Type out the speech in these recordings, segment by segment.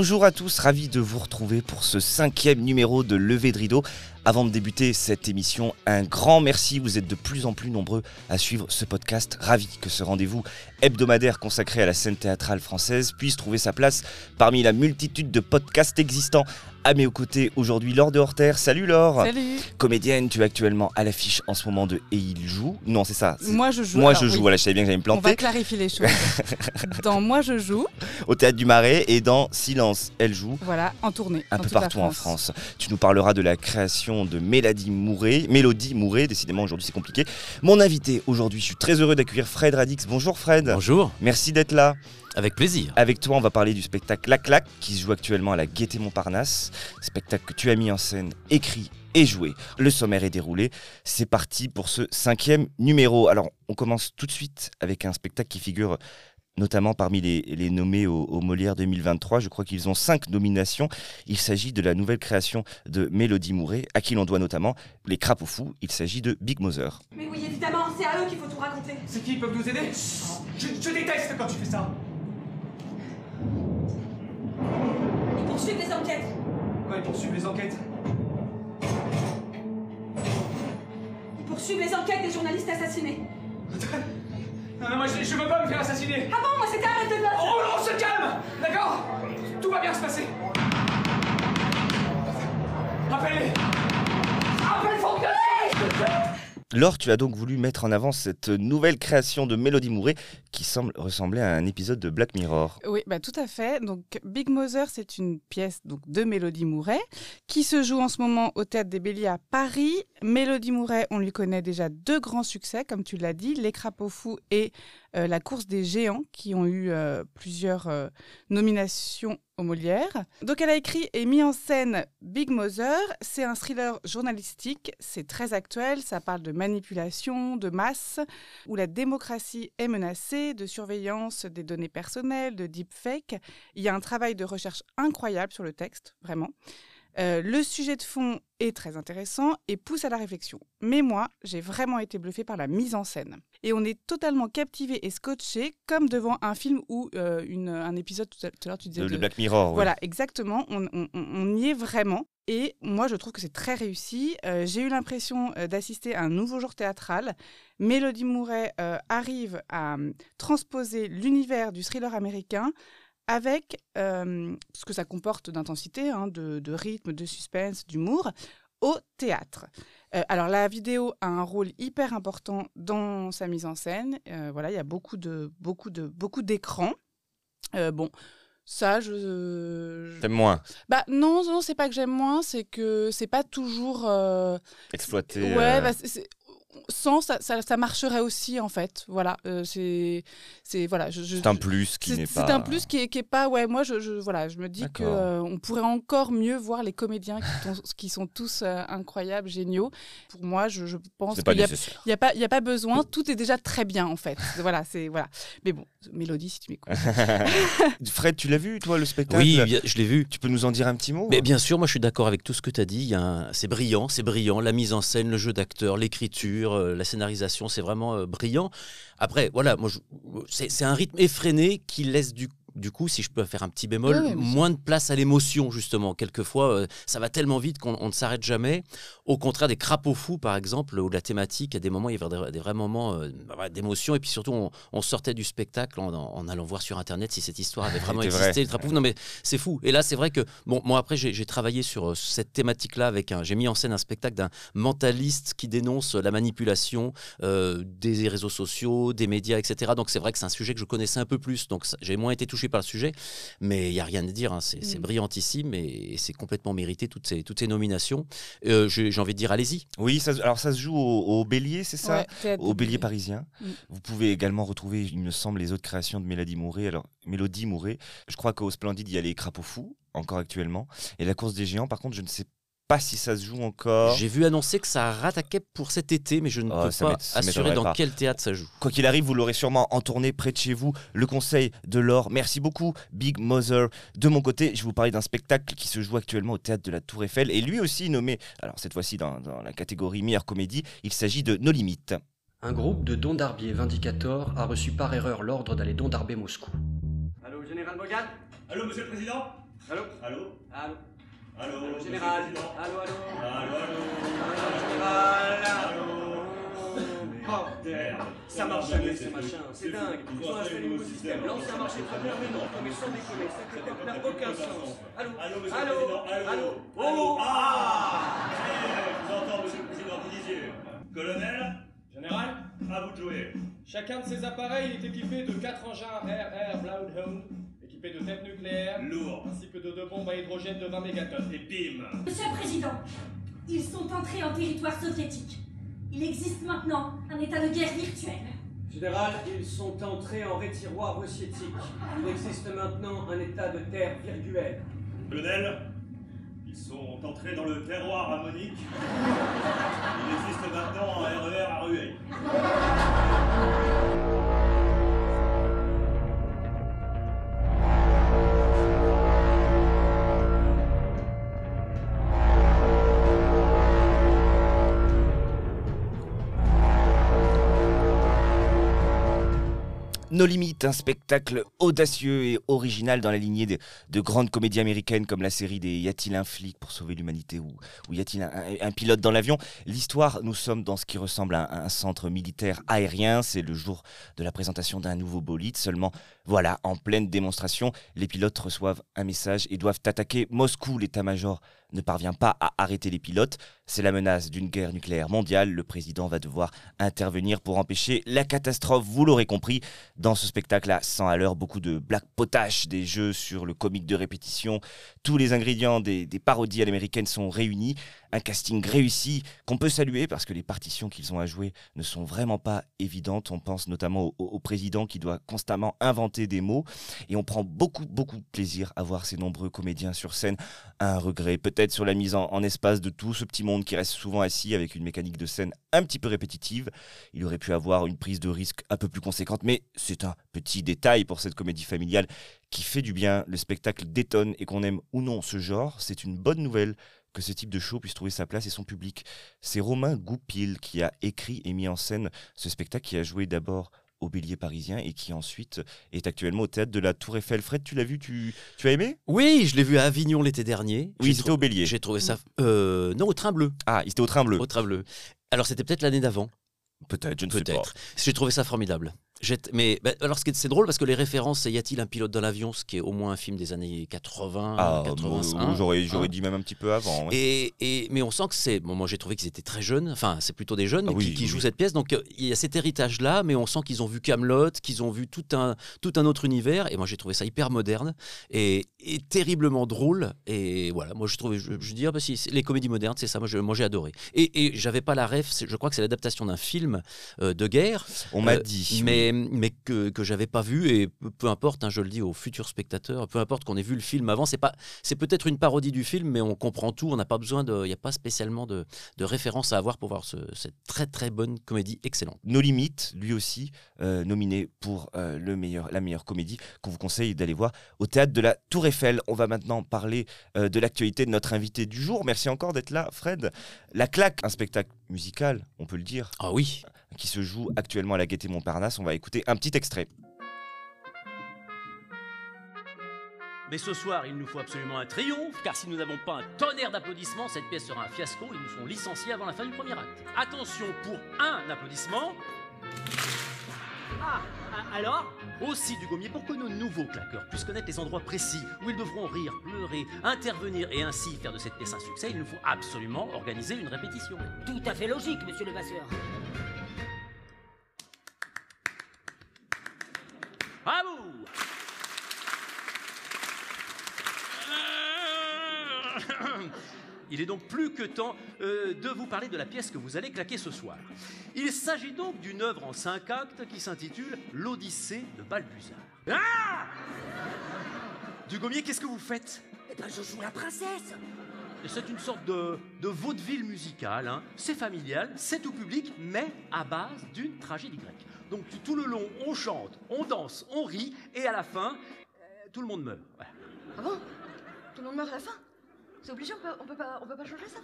Bonjour à tous, ravi de vous retrouver pour ce cinquième numéro de Levé de Rideau. Avant de débuter cette émission, un grand merci. Vous êtes de plus en plus nombreux à suivre ce podcast. Ravi que ce rendez-vous hebdomadaire consacré à la scène théâtrale française puisse trouver sa place parmi la multitude de podcasts existants. À mes côtés aujourd'hui, Laure de Horter. Salut Laure. Salut. Comédienne, tu es actuellement à l'affiche en ce moment de Et il joue. Non, c'est ça. Moi je joue. Moi Alors, je joue, oui, voilà, je savais bien que j'allais me On va planter. clarifier les choses. dans Moi je joue, Au théâtre du Marais et dans Silence, elle joue. voilà, en tournée. un peu partout en France. Tu nous parleras de la création de Mélodie Mouret. Mélodie Mouret, décidément aujourd'hui c'est compliqué. Mon invité aujourd'hui, je suis très heureux d'accueillir Fred Radix. Bonjour Fred. Bonjour, Merci d'être là. avec plaisir. Avec toi, on va parler du spectacle La Claque qui se joue actuellement à la Gaîté Montparnasse. Spectacle que tu as mis en scène, écrit et joué. Le sommaire est déroulé. C'est parti pour ce cinquième numéro. Alors, on commence tout de suite avec un spectacle qui figure notamment parmi les, les nommés au, au Molière 2023. Je crois qu'ils ont cinq nominations. Il s'agit de la nouvelle création de Mélodie Mouret, à qui l'on doit notamment Les Crapauds Fous. Il s'agit de Big Mother. Mais oui, évidemment, c'est à eux qu'il faut tout raconter. C'est qui ils peuvent nous aider? Je, je déteste quand tu fais ça Ils poursuivent les enquêtes. Quoi, ils poursuivent les enquêtes? Ils poursuivent les enquêtes des journalistes assassinés. Non, non, moi je, je veux pas me faire assassiner. Ah bon, moi c'était arrêté de Oh non, on se calme D'accord? Tout va bien se passer. Appelle-les Appelle Fournier Laure, tu as donc voulu mettre en avant cette nouvelle création de Mélodie Mouret qui semble ressembler à un épisode de Black Mirror. Oui, bah, tout à fait. Donc Big Mother, c'est une pièce donc, de Mélodie Mouret qui se joue en ce moment au Théâtre des Béliers à Paris. Mélodie Mouret, on lui connaît déjà deux grands succès, comme tu l'as dit, Les Crapauds Fous et La Course des Géants, qui ont eu euh, plusieurs euh, nominations au Molière. Donc elle a écrit et mis en scène Big Mother. C'est un thriller journalistique, c'est très actuel, ça parle de manipulation, de masse, où la démocratie est menacée, de surveillance des données personnelles, de deepfake. Il y a un travail de recherche incroyable sur le texte, vraiment. Euh, le sujet de fond est très intéressant et pousse à la réflexion. Mais moi, j'ai vraiment été bluffée par la mise en scène. Et on est totalement captivé et scotché comme devant un film ou euh, un épisode, tout à l'heure tu disais... De, de Black Mirror, voilà, exactement. On, on- on- on y est vraiment. Et moi, je trouve que c'est très réussi. Euh, J'ai eu l'impression d'assister à un nouveau genre théâtral. Mélodie Mouret arrive à transposer l'univers du thriller américain avec euh, ce que ça comporte d'intensité, hein, de, de rythme, de suspense, d'humour, au théâtre. Euh, alors la vidéo a un rôle hyper important dans sa mise en scène. Euh, voilà, il y a beaucoup de beaucoup de beaucoup d'écrans. Bon, ça, je, je- T'aimes moins? Bah non, non, c'est pas que j'aime moins, c'est que c'est pas toujours. euh, exploité. Ouais, euh, bah, sans ça, ça, ça marcherait aussi en fait. Voilà, euh, c'est, c'est voilà. Je, je- c'est un plus qui c'est- n'est c'est pas. un plus qui est, qui est pas ouais moi je, je voilà je me dis que euh, on pourrait encore mieux voir les comédiens qui, sont- qui sont tous euh, incroyables géniaux pour moi je, je pense C'est qu'il y a, y a pas il y a pas besoin tout est déjà très bien en fait voilà c'est voilà mais bon Mélodie si tu m'écoutes Fred, tu l'as vu, toi, le spectacle? Oui, bien- je l'ai vu. Tu peux nous en dire un petit mot? Mais bien sûr, moi je suis d'accord avec tout ce que tu as dit. Un- C'est brillant, c'est brillant. La mise en scène, le jeu d'acteur, l'écriture, euh, la scénarisation, c'est vraiment euh, brillant. Après, voilà, moi, c'est un rythme effréné qui laisse du, du coup, si je peux faire un petit bémol, Oui, oui, moins de place à l'émotion, justement. Quelquefois, euh, ça va tellement vite qu'on on ne s'arrête jamais. Au contraire des crapauds fous, par exemple, où la thématique, à des moments, il y avait des, des vrais moments euh, bah, d'émotion. Et puis surtout, on, on sortait du spectacle en, en allant voir sur Internet si cette histoire avait vraiment existé. vrai. Les crapauds fous, non mais c'est fou. Et là, c'est vrai que, bon, moi après, j'ai travaillé sur euh, cette thématique-là avec un. J'ai mis en scène un spectacle d'un mentaliste qui dénonce la manipulation euh, des réseaux sociaux, des médias, etc. Donc c'est vrai que c'est un sujet que je connaissais un peu plus. Donc j'ai moins été touché par le sujet. Mais il n'y a rien à dire. hein. C'est c'est Mm. brillantissime et, et c'est complètement mérité, toutes ces, toutes ces nominations. Euh, J'ai j'ai envie de dire, allez-y. Oui, ça, alors ça se joue au, au Bélier, c'est ça? Ouais, Au Bélier parisien. Mm. Vous pouvez également retrouver, il me semble, les autres créations de Mélodie Mouret. Alors, Mélodie Mouret, je crois qu'au Splendide, il y a les Crapauds Fous, encore actuellement. Et la course des géants, par contre, je ne sais pas si ça se joue encore. J'ai vu annoncer que ça rattaquait pour cet été, mais je ne Oh, peux pas assurer dans pas. quel théâtre ça joue. Quoi qu'il arrive, vous l'aurez sûrement en tournée près de chez vous. Le conseil de l'or. Merci beaucoup, Big Mother. De mon côté, je vais vous parler d'un spectacle qui se joue actuellement au théâtre de la Tour Eiffel et lui aussi nommé, alors cette fois-ci dans, dans la catégorie meilleure comédie. Il s'agit de Nos Limites. Un groupe de Dondarbier Vindicator a reçu par erreur l'ordre d'aller Dondarber Moscou. Allô, Général Bogan Allô, Monsieur le Président? Allô? Allô? Allô? Allô général. Allô, allô. Allô, allô. Allô, général. Allô Bordel Ça marche jamais ce machin, c'est dingue. Ils ont acheté un nouveau système, l'ancien marchait très bien, mais non, mais sans déconner, ça n'a aucun sens. Allô. Allô, monsieur Allô. le président. Allô. Allô. Allô. Oh Ah. Eh, Je vous entends, monsieur le président, vous disiez. Colonel. Général, à vous de jouer. chacun de ces appareils est équipé de 4 engins RR Bloodhound, de têtes nucléaires, Lourd. ainsi que de deux bombes à hydrogène de 20 mégatonnes. Et bim Monsieur le Président, ils sont entrés en territoire soviétique. Il existe maintenant un état de guerre virtuel. Général, ils sont entrés en rétiroir russiétique. Il existe maintenant un état de terre virtuel. Colonel, ils sont entrés dans le terroir ammonique. Il existe maintenant un RER à ruée. No Limit, un spectacle audacieux et original dans la lignée de, de grandes comédies américaines comme la série des Y a-t-il un flic pour sauver l'humanité ou, ou y a-t-il un pilote dans l'avion? L'histoire, nous sommes dans ce qui ressemble à un, un centre militaire aérien. C'est le jour de la présentation d'un nouveau bolide. Seulement, voilà, en pleine démonstration, les pilotes reçoivent un message et doivent attaquer Moscou. L'état-major ne parvient pas à arrêter les pilotes. C'est la menace d'une guerre nucléaire mondiale. Le président va devoir intervenir pour empêcher la catastrophe. Vous l'aurez compris, dans ce spectacle à 100 à l'heure, beaucoup de black potash, des jeux sur le comique de répétition. Tous les ingrédients des, des parodies à l'américaine sont réunis. Un casting réussi qu'on peut saluer parce que les partitions qu'ils ont à jouer ne sont vraiment pas évidentes. On pense notamment au, président qui doit constamment inventer des mots. Et on prend beaucoup, beaucoup de plaisir à voir ces nombreux comédiens sur scène. Un regret peut-être sur la mise en, en espace de tout ce petit monde qui reste souvent assis avec une mécanique de scène un petit peu répétitive. Il aurait pu avoir une prise de risque un peu plus conséquente, mais c'est un petit détail pour cette comédie familiale qui fait du bien. Le spectacle détonne et qu'on aime ou non ce genre, c'est une bonne nouvelle que ce type de show puisse trouver sa place et son public. C'est Romain Goupil qui a écrit et mis en scène ce spectacle qui a joué d'abord au Bélier parisien et qui ensuite est actuellement au théâtre de la Tour Eiffel. Fred, tu l'as vu, tu, tu as aimé? Oui, je l'ai vu à Avignon l'été dernier. Oui, c'était au Bélier. J'ai trouvé ça. euh, non, au train bleu. Ah, il était au train bleu. Au train bleu. Alors c'était peut-être l'année d'avant. Peut-être, je ne sais pas. Peut-être. J'ai trouvé ça formidable. Mais bah, alors, ce qui est- c'est drôle parce que les références, c'est Y a-t-il un pilote dans l'avion, ce qui est au moins un film des années 80, Ah, 85. moi, j'aurais, hein. dit même un petit peu avant. ouais. Et, et- mais on sent que c'est. Bon, moi, j'ai trouvé qu'ils étaient très jeunes. Enfin, c'est plutôt des jeunes Ah oui, qui, qui oui, jouent cette pièce. Donc, euh, il y a cet héritage-là, mais on sent qu'ils ont vu Camelot, qu'ils ont vu tout un, tout un autre univers. Et moi, j'ai trouvé ça hyper moderne et, et terriblement drôle. Et voilà, moi, je trouve. Je, je dis, ah, bah, si, les comédies modernes, c'est ça. Moi, j'ai adoré. Et, et j'avais pas la ref. Je crois que c'est l'adaptation d'un film euh, de guerre. On m'a Euh, dit. oui. Mais, que, que j'avais pas vu, et peu, importe, hein, je le dis aux futurs spectateurs, peu importe qu'on ait vu le film avant, c'est pas, c'est peut-être une parodie du film, mais on comprend tout, on n'a pas besoin de, il n'y a pas spécialement de, de référence à avoir pour voir ce- cette très très bonne comédie excellente. No Limit, lui aussi, euh, nominé pour euh, le meilleur, la meilleure comédie, qu'on vous conseille d'aller voir au théâtre de la Tour Eiffel. On va maintenant parler euh, de l'actualité de notre invité du jour. Merci encore d'être là, Fred. La Claque, un spectacle musical, on peut le dire, Ah oui, qui se joue actuellement à la Gaîté Montparnasse. On va écouter un petit extrait. Mais ce soir, il nous faut absolument un triomphe, car si nous n'avons pas un tonnerre d'applaudissements, cette pièce sera un fiasco, ils nous feront licencier avant la fin du premier acte. Attention pour un applaudissement. Ah, alors Aussi du gommier pour que nos nouveaux claqueurs puissent connaître les endroits précis où ils devront rire, pleurer, intervenir et ainsi faire de cette pièce un succès, il nous faut absolument organiser une répétition. Tout à fait logique, monsieur le passeur. À vous Il est donc plus que temps euh, de vous parler de la pièce que vous allez claquer ce soir. Il s'agit donc d'une œuvre en cinq actes qui s'intitule L'Odyssée de Balbuzard. Ah Dugommier, qu'est-ce que vous faites? Eh ben, je joue la princesse. C'est une sorte de, de vaudeville musical. hein. C'est familial, c'est tout public, mais à base d'une tragédie grecque. Donc tout- tout le long, on chante, on danse, on rit, et à la fin, euh, tout le monde meurt. Voilà. Ah bon? Tout le monde meurt à la fin? C'est obligé, on peut, pas, on peut pas changer ça?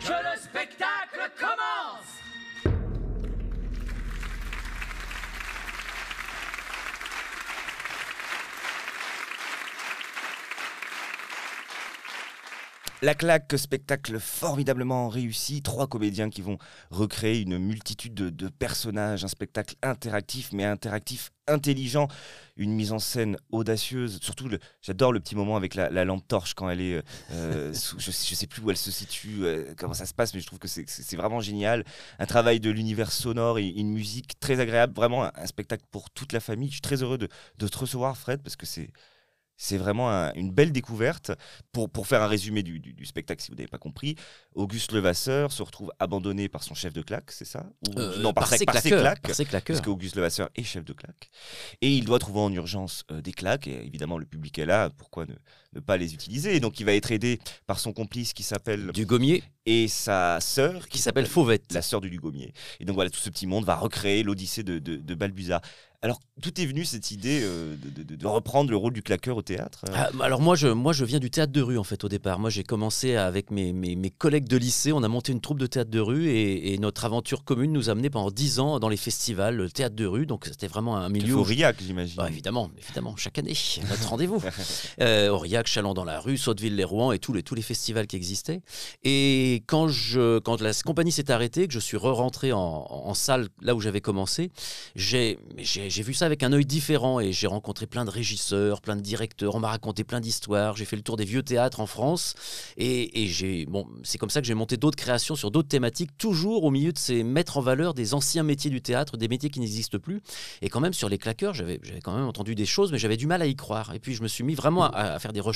Je le spectacle commence. La claque, spectacle formidablement réussi. Trois comédiens qui vont recréer une multitude de, personnages. Un spectacle interactif, mais interactif intelligent. Une mise en scène audacieuse. Surtout, j'adore le petit moment avec la, la lampe torche quand elle est. euh, euh, je, je sais plus où elle se situe, euh, comment ça se passe, mais je trouve que c'est- vraiment génial. Un travail de l'univers sonore et une musique très agréable. Vraiment un, un spectacle pour toute la famille. Je suis très heureux de, de te recevoir, Fred, parce que c'est. C'est vraiment un- une belle découverte. Pour, pour faire un résumé du, du- du spectacle, si vous n'avez pas compris, Auguste Levasseur se retrouve abandonné par son chef de claque, c'est ça Ou- Euh, Non, par, par ses, par ses claqueurs, claques. par ses claqueurs. Parce qu'Auguste Levasseur est chef de claque. Et il doit trouver en urgence euh, des claques. Et évidemment, le public est là. Pourquoi ne, ne pas les utiliser Et donc, il va être aidé par son complice qui s'appelle. Du Gommier. Et sa sœur. Qui s'appelle Fauvette. La sœur du Dugommier. Et donc, voilà, tout ce petit monde va recréer l'Odyssée de, de, de Balbuzard. Alors, tout est venu cette idée euh, de, de- de reprendre le rôle du claqueur au théâtre euh. Ah, alors moi je, moi je viens du théâtre de rue en fait au départ. Moi j'ai commencé avec mes, mes, mes collègues de lycée, on a monté une troupe de théâtre de rue et, et notre aventure commune nous a menés pendant 10 ans dans les festivals, le théâtre de rue. Donc c'était vraiment un milieu... Aurillac, j'imagine. Bah, évidemment, évidemment, chaque année, notre rendez-vous. Euh, Aurillac, Chalon dans la rue, Sotteville-les-Rouen et tous les, tous les festivals qui existaient. Et quand, je, quand la compagnie s'est arrêtée, que je suis re-rentré en, salle là où j'avais commencé, j'ai vu ça avec un œil différent et j'ai rencontré plein de régisseurs, plein de directeurs, on m'a raconté plein d'histoires, j'ai fait le tour des vieux théâtres en France et, et bon, c'est comme ça que j'ai monté d'autres créations sur d'autres thématiques, toujours au milieu de ces mettre en valeur des anciens métiers du théâtre, des métiers qui n'existent plus. Et quand même sur les claqueurs, j'avais quand même entendu des choses, mais j'avais du mal à y croire. Et puis je me suis mis vraiment à, à faire des recherches,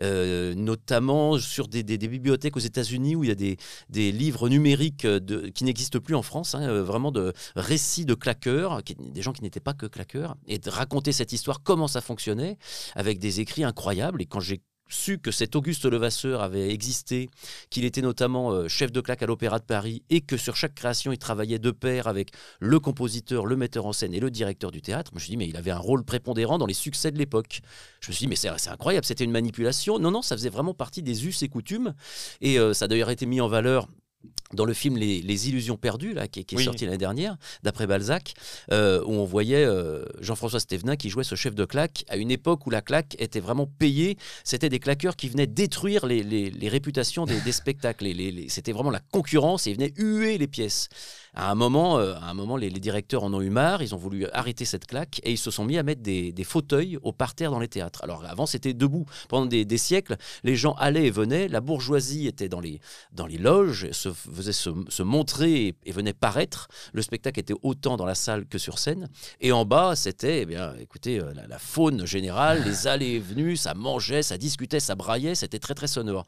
euh, notamment sur des, bibliothèques aux États-Unis où il y a des, livres numériques qui n'existent plus en France, hein, euh, vraiment de récits de claqueurs, des gens qui n'étaient pas que claqueurs, et de raconter cette histoire, comment ça fonctionnait, avec des écrits incroyables. Et quand j'ai su que cet Auguste Levasseur avait existé, qu'il était notamment euh, chef de claque à l'Opéra de Paris et que sur chaque création, il travaillait de pair avec le compositeur, le metteur en scène et le directeur du théâtre. Je me suis dit, mais il avait un rôle prépondérant dans les succès de l'époque. Je me suis dit, mais c'est incroyable, c'était une manipulation. Non, non, ça faisait vraiment partie des us et coutumes. Et euh, ça a d'ailleurs été mis en valeur dans le film Les, Les Illusions perdues, là, qui, qui est Oui. sorti l'année dernière, d'après Balzac, euh, où on voyait euh, Jean-François Stévenin qui jouait ce chef de claque à une époque où la claque était vraiment payée. C'était des claqueurs qui venaient détruire les, les- les réputations des, des spectacles. Les- les- les- C'était vraiment la concurrence et ils venaient huer les pièces. À un moment, euh, à un moment les, les directeurs en ont eu marre, ils ont voulu arrêter cette claque et ils se sont mis à mettre des, des fauteuils au parterre dans les théâtres. Alors avant, c'était debout. Pendant des, des siècles, les gens allaient et venaient, la bourgeoisie était dans les, dans les loges, se faisait se, se montrer et, et venait paraître. Le spectacle était autant dans la salle que sur scène. Et en bas, c'était, eh bien, écoutez, euh, la, la faune générale, les allées et venues, ça mangeait, ça discutait, ça braillait, c'était très très sonore.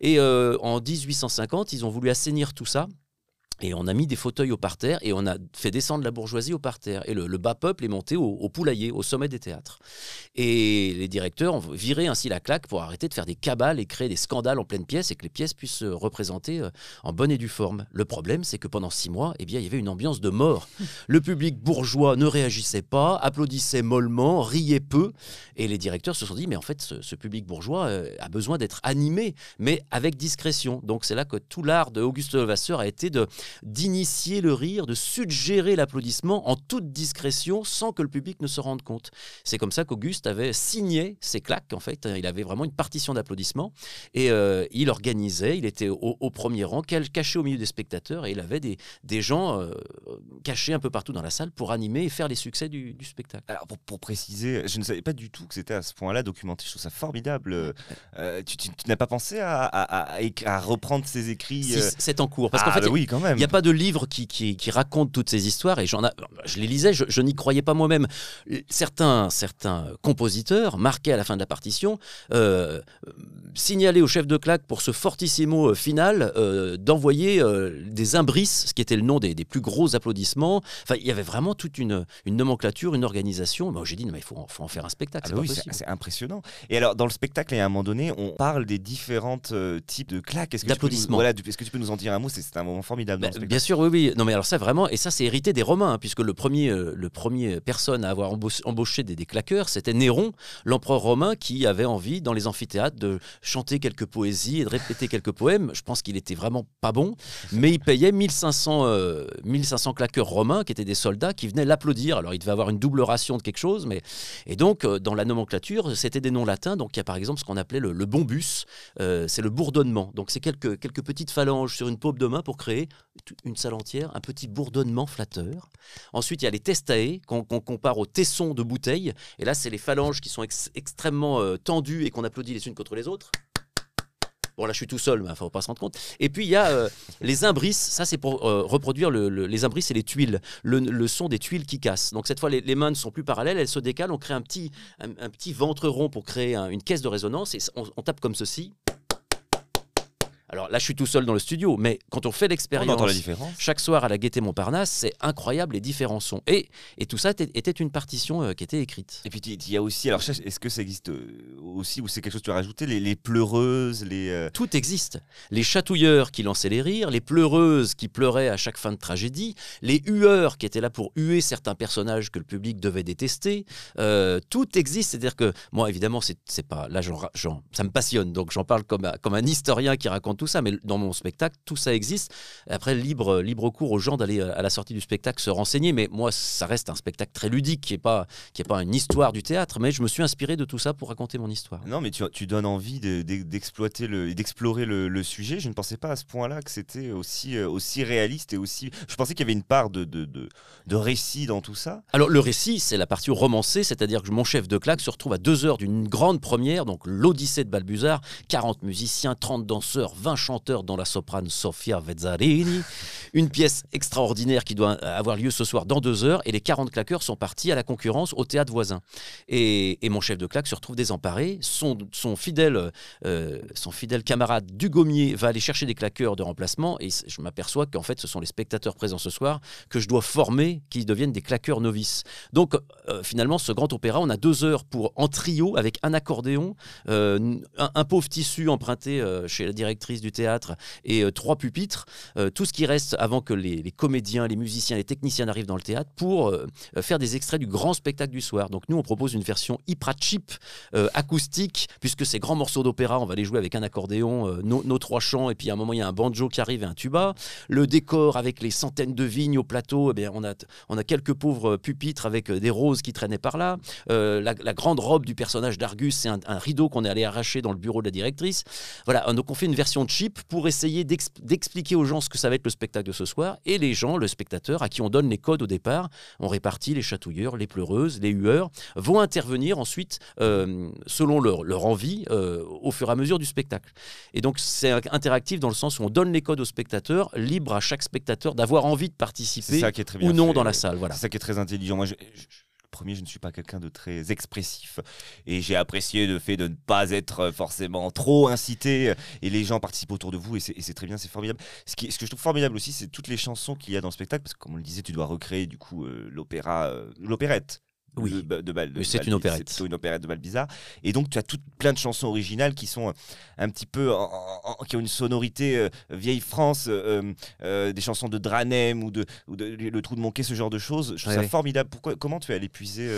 Et euh, en 1850, ils ont voulu assainir tout ça. Et on a mis des fauteuils au parterre et on a fait descendre la bourgeoisie au parterre. Et le, le bas peuple est monté au, au poulailler, au sommet des théâtres. Et les directeurs ont viré ainsi la claque pour arrêter de faire des cabales et créer des scandales en pleine pièce et que les pièces puissent se représenter euh, en bonne et due forme. Le problème, c'est que pendant six mois, eh bien, il y avait une ambiance de mort. Le public bourgeois ne réagissait pas, applaudissait mollement, riait peu. Et les directeurs se sont dit, mais en fait, ce, ce public bourgeois euh, a besoin d'être animé, mais avec discrétion. Donc c'est là que tout l'art de Auguste Levasseur a été de d'initier le rire, de suggérer l'applaudissement en toute discrétion sans que le public ne se rende compte. C'est comme ça qu'Auguste avait signé ses claques, en fait. Il avait vraiment une partition d'applaudissements et euh, il organisait, il était au, au premier rang, caché au milieu des spectateurs et il avait des, des gens euh, cachés un peu partout dans la salle pour animer et faire les succès du, du spectacle. Alors pour, pour préciser, je ne savais pas du tout que c'était à ce point-là documenté. Je trouve ça formidable. Euh, tu tu- tu n'as pas pensé à, à- à- à éc- à reprendre ces écrits Si, c'est en cours. Parce ah, qu'en fait, bah oui, quand même. Il n'y a pas de livre qui, qui, qui raconte toutes ces histoires et j'en a, je les lisais, je, je n'y croyais pas moi-même. Certains, certains compositeurs marquaient à la fin de la partition, euh, signaler au chef de claque pour ce fortissimo euh, final euh, d'envoyer euh, des imbrisses, ce qui était le nom des, des plus gros applaudissements. Enfin, il y avait vraiment toute une, une nomenclature, une organisation. Moi, j'ai dit, non, mais il faut, en- faut en faire un spectacle. Ah bah oui, c'est impressionnant. Et alors, dans le spectacle, a un moment donné, on parle des différents types de claques. Est-ce que tu peux nous- D'applaudissements. Voilà, est-ce que tu peux nous en dire un mot? C'est un moment formidable dans Bah, le spectacle. bien sûr, oui, oui. Non, mais alors ça vraiment, et ça c'est hérité des Romains, hein, puisque le premier, euh, le premier personne à avoir embauché, des, des claqueurs, c'était Néron, l'empereur romain, qui avait envie dans les amphithéâtres de chanter quelques poésies et de répéter quelques poèmes. Je pense qu'il était vraiment pas bon, mais il payait 1500, euh, 1500 claqueurs romains, qui étaient des soldats, qui venaient l'applaudir. Alors il devait avoir une double ration de quelque chose, mais et donc euh, dans la nomenclature, c'était des noms latins. Donc il y a par exemple ce qu'on appelait le, le bombus, euh, c'est le bourdonnement. Donc c'est quelques, quelques petites phalanges sur une paume de main pour créer une salle entière, un petit bourdonnement flatteur. Ensuite, il y a les testae qu'on compare aux tessons de bouteille. Et là, c'est les phalanges qui sont ex- extrêmement euh, tendues et qu'on applaudit les unes contre les autres. Bon, là, je suis tout seul, mais il faut pas se rendre compte. Et puis, il y a euh, les imbrisses. Ça, c'est pour euh, reproduire le- le- les imbrisses et les tuiles. Le, son des tuiles qui cassent. Donc, cette fois, les, mains ne sont plus parallèles, elles se décalent. On crée un petit, ventre rond pour créer un- une caisse de résonance. Et on tape comme ceci. Alors là, je suis tout seul dans le studio, mais quand on fait l'expérience, chaque soir à la Gaîté Montparnasse, c'est incroyable les différents sons. Et, et tout ça était, une partition euh, qui était écrite. Et puis il y a aussi, alors est-ce que ça existe euh, aussi ou c'est quelque chose que tu as rajouté, les, les pleureuses, les... euh, Tout existe. Les chatouilleurs qui lançaient les rires, les pleureuses qui pleuraient à chaque fin de tragédie, les hueurs qui étaient là pour huer certains personnages que le public devait détester. Euh, tout existe. C'est-à-dire que moi, évidemment, c'est pas là, ça me passionne, donc j'en parle comme, comme un historien qui raconte tout ça. Mais dans mon spectacle, tout ça existe. Après, libre, libre cours aux gens d'aller euh, à la sortie du spectacle se renseigner. Mais moi, ça reste un spectacle très ludique, qui est pas qui est pas une histoire du théâtre. Mais je me suis inspiré de tout ça pour raconter mon histoire. Non, mais tu, tu donnes envie de- de- d'exploiter le, et d'explorer le, le sujet. Je ne pensais pas à ce point-là que c'était aussi, euh, aussi réaliste et aussi. Je pensais qu'il y avait une part de, de, de, de récit dans tout ça. Alors le récit, c'est la partie romancée, c'est-à-dire que mon chef de claque se retrouve à deux heures d'une grande première, donc l'Odyssée de Balbuzard, 40 musiciens, 30 danseurs, 20 chanteurs dont la soprane Sofia Vezzarini, une pièce extraordinaire qui doit avoir lieu ce soir dans deux heures, et les 40 claqueurs sont partis à la concurrence au théâtre voisin. Et, mon chef de claque se retrouve désemparé, son, fidèle, euh, son fidèle camarade Dugommier va aller chercher des claqueurs de remplacement, et je m'aperçois qu'en fait ce sont les spectateurs présents ce soir que je dois former qui deviennent des claqueurs novices. Donc euh, finalement, ce grand opéra, on a deux heures pour en trio avec un accordéon, euh, un, pauvre tissu emprunté chez la directrice du théâtre et euh, trois pupitres, euh, tout ce qui reste avant que les, comédiens, les musiciens, les techniciens n'arrivent dans le théâtre pour euh, faire des extraits du grand spectacle du soir. Donc nous, on propose une version hyper cheap, acoustique, puisque ces grands morceaux d'opéra, on va les jouer avec un accordéon, nos, trois chants, et puis à un moment, il y a un banjo qui arrive et un tuba. Le décor avec les centaines de vignes au plateau, eh bien, on, a, on a quelques pauvres pupitres avec des roses qui traînaient par là. La, la grande robe du personnage d'Argus, c'est un, un rideau qu'on est allé arracher dans le bureau de la directrice. Voilà, donc on fait une version cheap pour essayer d'ex- d'expliquer aux gens ce que ça va être le spectacle de ce soir. Et les gens, le spectateur, à qui on donne les codes au départ, on répartit les chatouilleurs, les pleureuses, les hueurs, vont intervenir ensuite euh, selon leur, leur envie euh, au fur et à mesure du spectacle. Et donc c'est interactif dans le sens où on donne les codes au spectateur, libre à chaque spectateur d'avoir envie de participer ou non fait. dans la salle. Voilà. C'est ça qui est très intelligent. Moi, je- je- le premier, je ne suis pas quelqu'un de très expressif et j'ai apprécié le fait de ne pas être forcément trop incité et les gens participent autour de vous et c'est très bien, c'est formidable. Ce, qui, que je trouve formidable aussi, c'est toutes les chansons qu'il y a dans le spectacle parce que comme on le disait, tu dois recréer du coup euh, l'opéra, euh, l'opérette. Oui. de, de de c'est une opérette. C'est une opérette de Balbizarre. Et donc, tu as toutes plein de chansons originales qui sont euh, un petit peu, en- en- en- qui ont une sonorité euh, vieille France, euh, euh, des chansons de Dranem ou de, ou de Le Trou de Monquet, ce genre de choses. Je trouve Ouais, ça formidable. Pourquoi, comment tu es allé puiser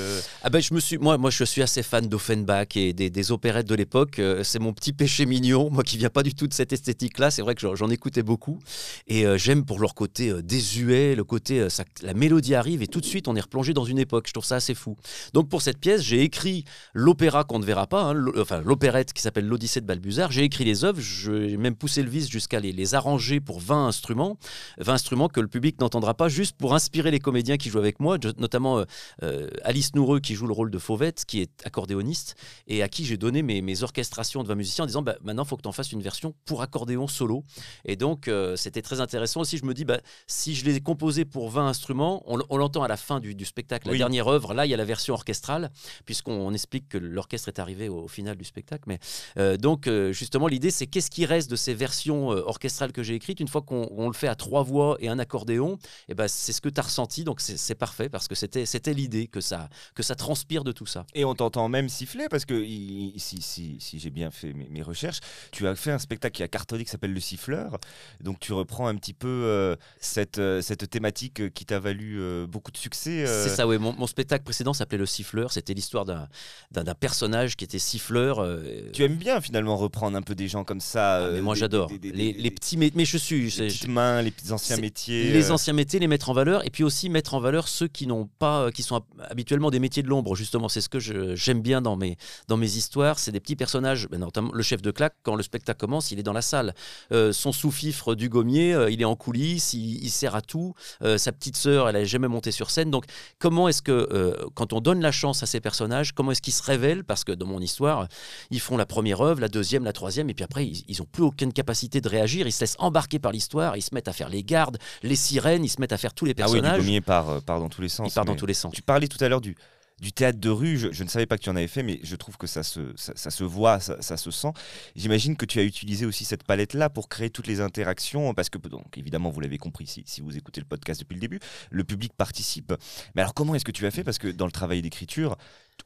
Ah ben je me suis, moi, moi je suis assez fan d'Offenbach et des, des opérettes de l'époque. C'est mon petit péché mignon, moi qui viens pas du tout de cette esthétique-là. C'est vrai que j'en- écoutais beaucoup et j'aime pour leur côté désuet, le côté ça- la mélodie arrive et tout de suite on est replongé dans une époque. Je trouve ça assez fou. Donc pour cette pièce, j'ai écrit l'opéra qu'on ne verra pas, hein, enfin l'opérette qui s'appelle l'Odyssée de Balbuzard. J'ai écrit les œuvres, j'ai même poussé le vice jusqu'à les, les arranger pour 20 instruments, 20 instruments que le public n'entendra pas, juste pour inspirer les comédiens qui jouent avec moi, notamment euh, euh, Alice Noureux qui joue le rôle de Fauvette, qui est accordéoniste, et à qui j'ai donné mes, mes orchestrations de 20 musiciens en disant bah, maintenant il faut que tu en fasses une version pour accordéon solo. Et donc euh, c'était très intéressant aussi. Je me dis bah, si je les ai composés pour 20 instruments, on, l'entend à la fin du, du spectacle, la dernière œuvre, là il y y a la version orchestrale, puisqu'on explique que l'orchestre est arrivé au, au final du spectacle. Mais euh, donc, euh, justement, l'idée, c'est qu'est-ce qui reste de ces versions euh, orchestrales que j'ai écrites? Une fois qu'on on le fait à trois voix et un accordéon. Et ben, c'est ce que tu as ressenti, donc c'est parfait parce que c'était c'était l'idée que ça que ça transpire de tout ça. Et on t'entend même siffler parce que il- si, si, si j'ai bien fait mes, mes recherches, tu as fait un spectacle qui a cartonné qui s'appelle Le Siffleur. Donc tu reprends un petit peu euh, cette, cette thématique qui t'a valu beaucoup de succès. C'est ça, oui. Mon, mon spectacle précédent s'appelait Le Siffleur. C'était l'histoire d'un personnage qui était siffleur. euh, Tu aimes bien finalement reprendre un peu des gens comme ça. Ah, mais euh, moi j'adore. Les, les petits mais je suis les petites mains, les petits anciens métiers. les euh. anciens métiers, les mettre en valeur, et puis aussi mettre en valeur ceux qui n'ont pas, qui sont hab- habituellement des métiers de l'ombre. Justement, c'est ce que j'aime bien dans mes dans mes histoires. C'est des petits personnages, ben, notamment le chef de claque. Quand le spectacle commence, il est dans la salle. Euh, son sous-fifre du gommier, euh, il est en coulisses, il, il sert à tout. Euh, sa petite sœur, elle n'a jamais monté sur scène. Donc, comment est-ce que euh, quand on donne la chance à ces personnages, comment est-ce qu'ils se révèlent? Parce que dans mon histoire, ils font la première œuvre, la deuxième, la troisième, et puis après, ils n'ont plus aucune capacité de réagir. Ils se laissent embarquer par l'histoire, ils se mettent à faire les gardes, les sirènes, ils se mettent à faire tous les Ah oui, personnages. du gommier part, euh, part dans tous les sens. Il part dans tous les sens. Tu parlais tout à l'heure du, du théâtre de rue. Je, ne savais pas que tu en avais fait, mais je trouve que ça se, ça se voit, ça, ça se sent. J'imagine que tu as utilisé aussi cette palette-là pour créer toutes les interactions, parce que, donc, évidemment, vous l'avez compris si, si vous écoutez le podcast depuis le début, le public participe. Mais alors, comment est-ce que tu as fait? Parce que dans le travail d'écriture,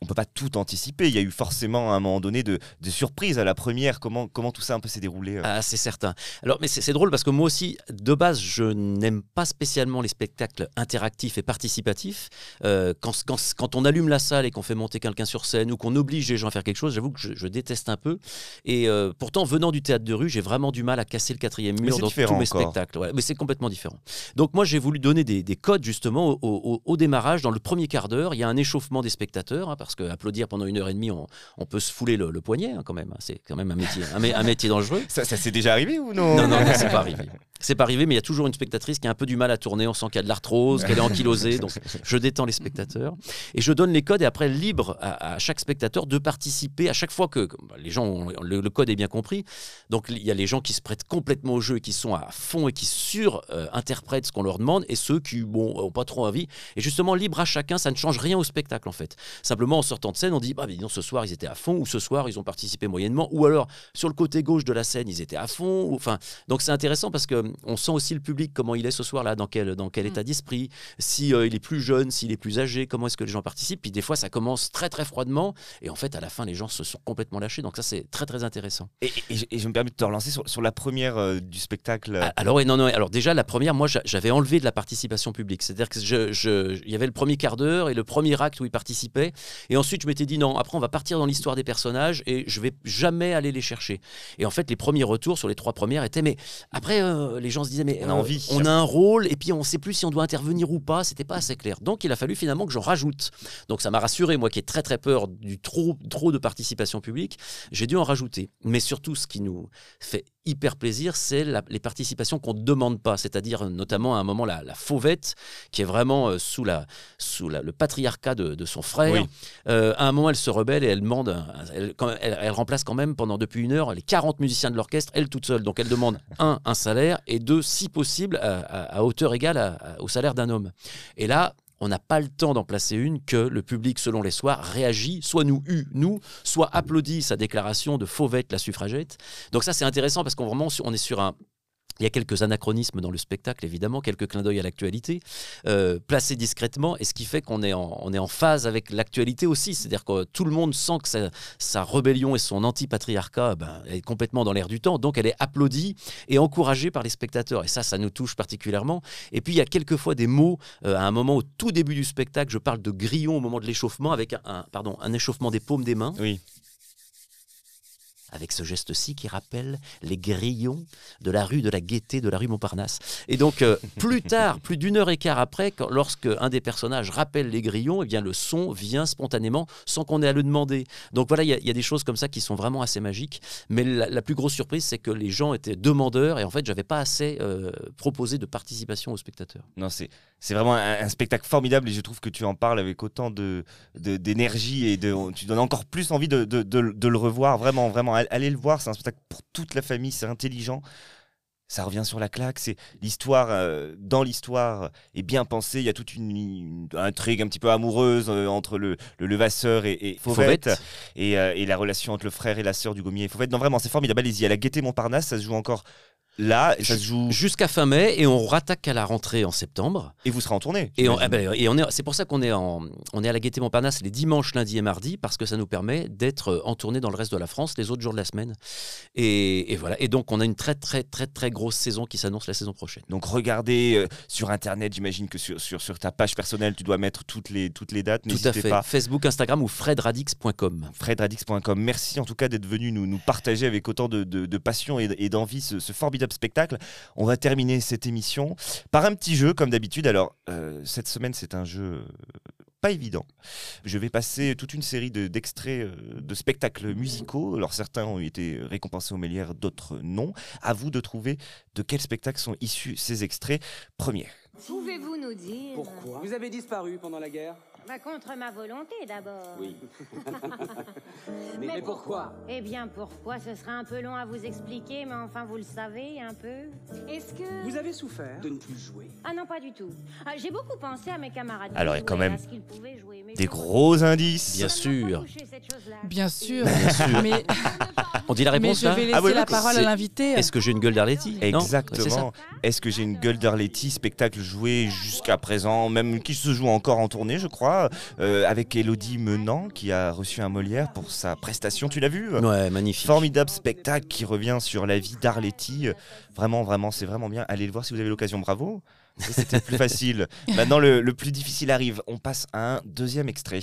on peut pas tout anticiper. Il y a eu forcément à un moment donné de, de surprises à la première. Comment, comment tout ça un peu s'est déroulé euh Ah, c'est certain. Alors, mais c'est drôle parce que moi aussi, de base, je n'aime pas spécialement les spectacles interactifs et participatifs. Euh, quand, quand, quand on allume la salle et qu'on fait monter quelqu'un sur scène ou qu'on oblige les gens à faire quelque chose, j'avoue que je, je déteste un peu. Et euh, pourtant, venant du théâtre de rue, j'ai vraiment du mal à casser le quatrième mur dans tous mes encore. spectacles. Ouais, mais c'est complètement différent. Donc moi, j'ai voulu donner des, des codes justement au, au- au démarrage. Dans le premier quart d'heure, il y a un échauffement des spectateurs, hein, parce que applaudir pendant une heure et demie, on, on peut se fouler le, le poignet hein, quand même. hein. C'est quand même un métier, un, mé- un métier dangereux. Ça, ça s'est déjà arrivé ou non? Non, non, non, c'est pas arrivé. C'est pas arrivé, mais il y a toujours une spectatrice qui a un peu du mal à tourner. On sent qu'il y a de l'arthrose, qu'elle est ankylosée. Donc, je détends les spectateurs. Et je donne les codes, et après, libre à, à chaque spectateur de participer à chaque fois que bah, les gens, ont- le, le code est bien compris. Donc, il y a les gens qui se prêtent complètement au jeu et qui sont à fond et qui sur-interprètent ce qu'on leur demande, et ceux qui, bon, ont pas trop envie. Et justement, libre à chacun, ça ne change rien au spectacle, en fait. Simplement, en sortant de scène, on dit, bah, ce soir, ils étaient à fond, ou ce soir, ils ont participé moyennement, ou alors, sur le côté gauche de la scène, ils étaient à fond. ou- Enfin, donc c'est intéressant parce que hum, on sent aussi le public comment il est ce soir-là, dans quel dans quel état d'esprit, si euh, il est plus jeune, s'il est plus âgé, comment est-ce que les gens participent. Puis des fois ça commence très très froidement et en fait à la fin les gens se sont complètement lâchés. Donc ça c'est très très intéressant. Et, et- et je- me permets de te relancer sur, sur la première euh, du spectacle. Ah, Alors, ouais, non, non, alors déjà, la première, moi, j'a- j'avais enlevé de la participation publique. C'est-à-dire que je, je- il y avait le premier quart d'heure et le premier acte où ils participaient. Et ensuite, je m'étais dit, non, après, on va partir dans l'histoire des personnages et je vais jamais aller les chercher. Et en fait, les premiers retours sur les trois premières étaient, mais après, euh, les gens se disaient, mais On a euh, envie. on a un rôle et puis on sait plus si on doit intervenir ou pas. C'était pas assez clair. Donc, il a fallu finalement que j'en rajoute. Donc, ça m'a rassuré, moi qui ai très, très peur du trop, trop de participation publique. J'ai dû en rajouter. Mais surtout, ce qui nous fait hyper plaisir, c'est les participations qu'on ne demande pas, c'est-à-dire euh, notamment à un moment la, la fauvette qui est vraiment euh, sous, la, sous la- le patriarcat de, de son frère. Oui. Euh, à un moment, elle se rebelle et elle demande, elle, quand- elle- elle remplace quand même pendant depuis une heure les 40 musiciens de l'orchestre, elle toute seule. Donc elle demande un, un salaire et deux, si possible, à, à- à hauteur égale à- au salaire d'un homme. Et là, on n'a pas le temps d'en placer une que le public, selon les soirs, réagit, soit nous eut, nous, soit applaudit sa déclaration de Fauvette, la suffragette. Donc ça, c'est intéressant parce qu'on est sur un... Il y a quelques anachronismes dans le spectacle, évidemment, quelques clins d'œil à l'actualité, euh, placés discrètement, et ce qui fait qu'on est, en- phase avec l'actualité aussi. C'est-à-dire que tout le monde sent que sa, rébellion et son anti-patriarcat ben, est complètement dans l'air du temps, donc elle est applaudie et encouragée par les spectateurs. Et ça, ça nous touche particulièrement. Et puis, il y a quelquefois des mots, euh, à un moment au tout début du spectacle, je parle de grillon au moment de l'échauffement, avec un, un- pardon, un échauffement des paumes des mains. Oui. Avec ce geste-ci qui rappelle les grillons de la rue de la Gaîté, de la rue Montparnasse. Et donc, euh, plus tard, plus d'une heure et quart après, quand, lorsque un des personnages rappelle les grillons, eh bien, le son vient spontanément sans qu'on ait à le demander. Donc voilà, il y, a- il y a des choses comme ça qui sont vraiment assez magiques. Mais la, la plus grosse surprise, c'est que les gens étaient demandeurs et en fait, j'avais pas assez euh, proposé de participation aux spectateurs. Non, c'est c'est vraiment un, un spectacle formidable et je trouve que tu en parles avec autant de d'énergie et de, tu donnes encore plus envie de, de- de- de le revoir. Vraiment, vraiment, allez le voir. C'est un spectacle pour toute la famille. C'est intelligent. ça revient sur la claque. C'est l'histoire, euh, dans l'histoire, est bien pensée. Il y a toute une, une intrigue un petit peu amoureuse euh, entre le, le levasseur et, et Fauvette, Fauvette. Et, euh, et la relation entre le frère et la sœur du gommier Fauvette. Non, vraiment, c'est formidable. Allez-y, à la Gaîté Montparnasse, ça se joue encore là. Ça se joue Jusqu'à fin mai et on rattaque à la rentrée en septembre. et vous serez en tournée. Et, on, ah ben, et on est, c'est pour ça qu'on est, en, on est à la Gaîté Montparnasse les dimanches, lundis et mardis, parce que ça nous permet d'être en tournée dans le reste de la France les autres jours de la semaine. Et, et voilà. Et donc, on a une très, très, très, très grosse saison qui s'annonce la saison prochaine. Donc regardez euh, sur internet, j'imagine que sur, sur, sur ta page personnelle, tu dois mettre toutes les, toutes les dates. Tout à fait. pas. Facebook, Instagram ou fredradix.com. fredradix.com. Merci en tout cas d'être venu nous, nous partager avec autant de, de- de passion et, et d'envie ce, ce formidable spectacle. On va terminer cette émission par un petit jeu comme d'habitude. Alors euh, cette semaine c'est un jeu euh, pas évident. Je vais passer toute une série de- d'extraits euh, de spectacles musicaux. Alors certains ont été récompensés aux Mélières, d'autres non. À vous de trouver de quels spectacles sont issus ces extraits. Premier. Pouvez-vous nous dire Pourquoi? Vous avez disparu pendant la guerre? Bah, Contre ma volonté d'abord. Oui. mais, mais pourquoi? Eh bien pourquoi? Ce sera un peu long à vous expliquer, mais enfin vous le savez un peu. Est-ce que... Vous avez souffert? De ne plus jouer Ah non, pas du tout. Ah, J'ai beaucoup pensé à mes camarades. Alors, il y a quand même à ce qu'ils pouvaient jouer, mais Des gros indices. Bien sûr. Bien sûr. Bien sûr. Mais, On dit la mais réponse je vais laisser Ah oui, la parole à l'invité. Est-ce que j'ai une gueule d'Arletty. Exactement. Est-ce que j'ai une gueule d'Arletty, spectacle joué jusqu'à présent, même qui se joue encore en tournée, je crois, euh, avec Elodie Menant, qui a reçu un Molière pour sa prestation. Tu l'as vu? Ouais, magnifique. Formidable spectacle qui revient sur la vie d'Arletty. Vraiment, vraiment, c'est vraiment bien. Allez le voir si vous avez l'occasion. Bravo. C'était plus facile. Maintenant, le, le plus difficile arrive. On passe à un deuxième extrait.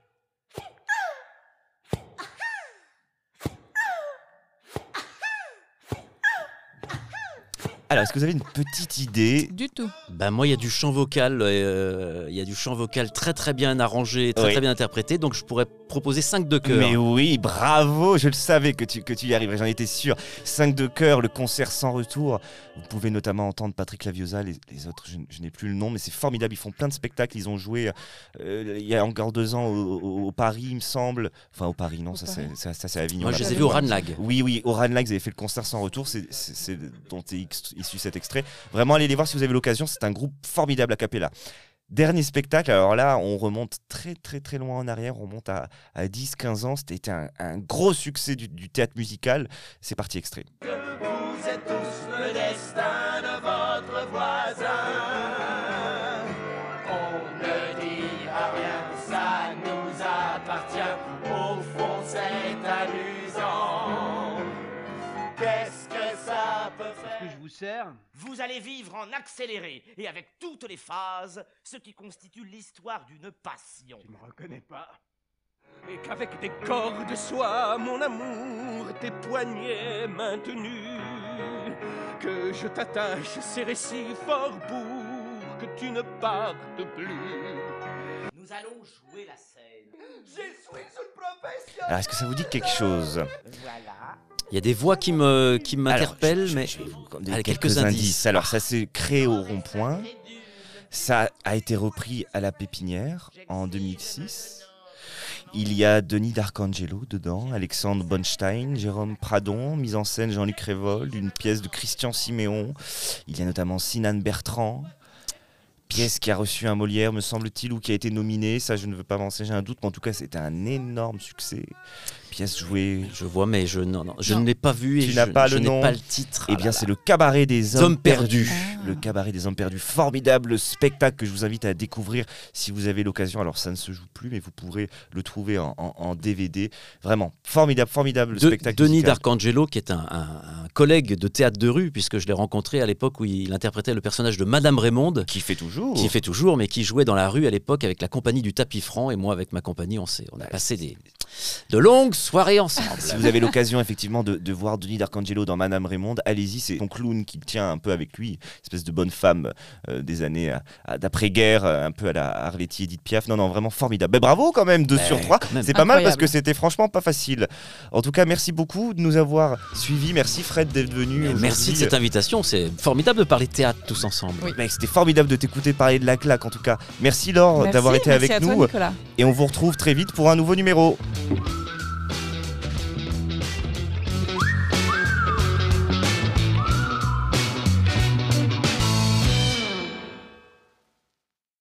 Alors, est-ce que vous avez une petite idée Du tout. Bah moi, il y a du chant vocal, euh, il y a du chant vocal très très bien arrangé, très Oui. très bien interprété. Donc je pourrais proposer 5 de cœur. Mais oui, bravo, je le savais que tu, que tu y arriverais, j'en étais sûr. 5 de cœur, le concert sans retour. Vous pouvez notamment entendre Patrick Laviosa, les, les autres, je, je n'ai plus le nom, mais c'est formidable. Ils font plein de spectacles. Ils ont joué euh, il y a encore deux ans au, au- au Paris, il me semble. Enfin, au Paris, non, ça c'est, ça, ça, c'est à Avignon. Moi, je les ai vus au Ranlag. Oui, oui, au Ranlag, ils avaient fait le concert sans retour. C'est, c'est, c'est dont est ex- issu cet extrait. Vraiment, allez les voir si vous avez l'occasion. C'est un groupe formidable à Capella. Dernier spectacle, alors là, on remonte très très très loin en arrière, on remonte à, à 10-15 ans, c'était un, un gros succès du, du théâtre musical. C'est parti extrait. Vous allez vivre en accéléré et avec toutes les phases, ce qui constitue l'histoire d'une passion. Je me reconnais pas. Et qu'avec des cordes de soie, mon amour, tes poignets maintenus, que je t'attache serré si fort pour que tu ne partes plus. Nous allons jouer la scène. Je suis une professionnel. Alors, est-ce que ça vous dit quelque chose? Voilà. Il y a des voix qui me qui m'interpellent, mais Des- Allez, quelques, indices. Alors, ça s'est créé au rond-point. Ça a été repris à la Pépinière en 2006. Il y a Denis D'Arcangelo dedans, Alexandre Bonstein, Jérôme Pradon, mise en scène Jean-Luc Révold, une pièce de Christian Siméon. Il y a notamment Sinan Bertrand. Pièce qui a reçu un Molière, me semble-t-il, ou qui a été nominée. Ça, je ne veux pas avancer, j'ai un doute, mais en tout cas, c'était un énorme succès. Pièce jouée. Je vois, mais je, non, non, je Non. ne l'ai pas vu et Tu je, n'as pas je le n'ai nom. pas le titre. Eh Ah bien, là c'est là. le cabaret des hommes, Hommes perdus. Le cabaret des hommes perdus, formidable spectacle que je vous invite à découvrir si vous avez l'occasion. Alors, ça ne se joue plus, mais vous pourrez le trouver en, en- en DVD. Vraiment, formidable, formidable De- spectacle. Denis musical. D'Arcangelo, qui est un, un- un collègue de théâtre de rue, puisque je l'ai rencontré à l'époque où il interprétait le personnage de Madame Raymonde. Qui fait toujours. Qui fait toujours, mais qui jouait dans la rue à l'époque avec la compagnie du tapis franc. Et moi, avec ma compagnie, on, s'est- on a passé des, de longues soirée ensemble. Si vous avez l'occasion effectivement de, de voir Denis D'Arcangelo dans Madame Raymond, allez-y, c'est son clown qui tient un peu avec lui, espèce de bonne femme euh, des années euh, d'après-guerre, euh, un peu à la Arletty Edith Piaf. Non, non, vraiment formidable. Ben, bravo quand même, 2 Ben, sur 3. quand même. C'est pas mal parce que c'était franchement pas facile. En tout cas, merci beaucoup de nous avoir suivis. Merci Fred d'être venu. Merci de cette invitation. C'est formidable de parler théâtre tous ensemble. Mec, c'était formidable de t'écouter parler de la claque en tout cas. Merci Laure d'avoir été merci avec à toi, nous. Nicolas. Et on vous retrouve très vite pour un nouveau numéro.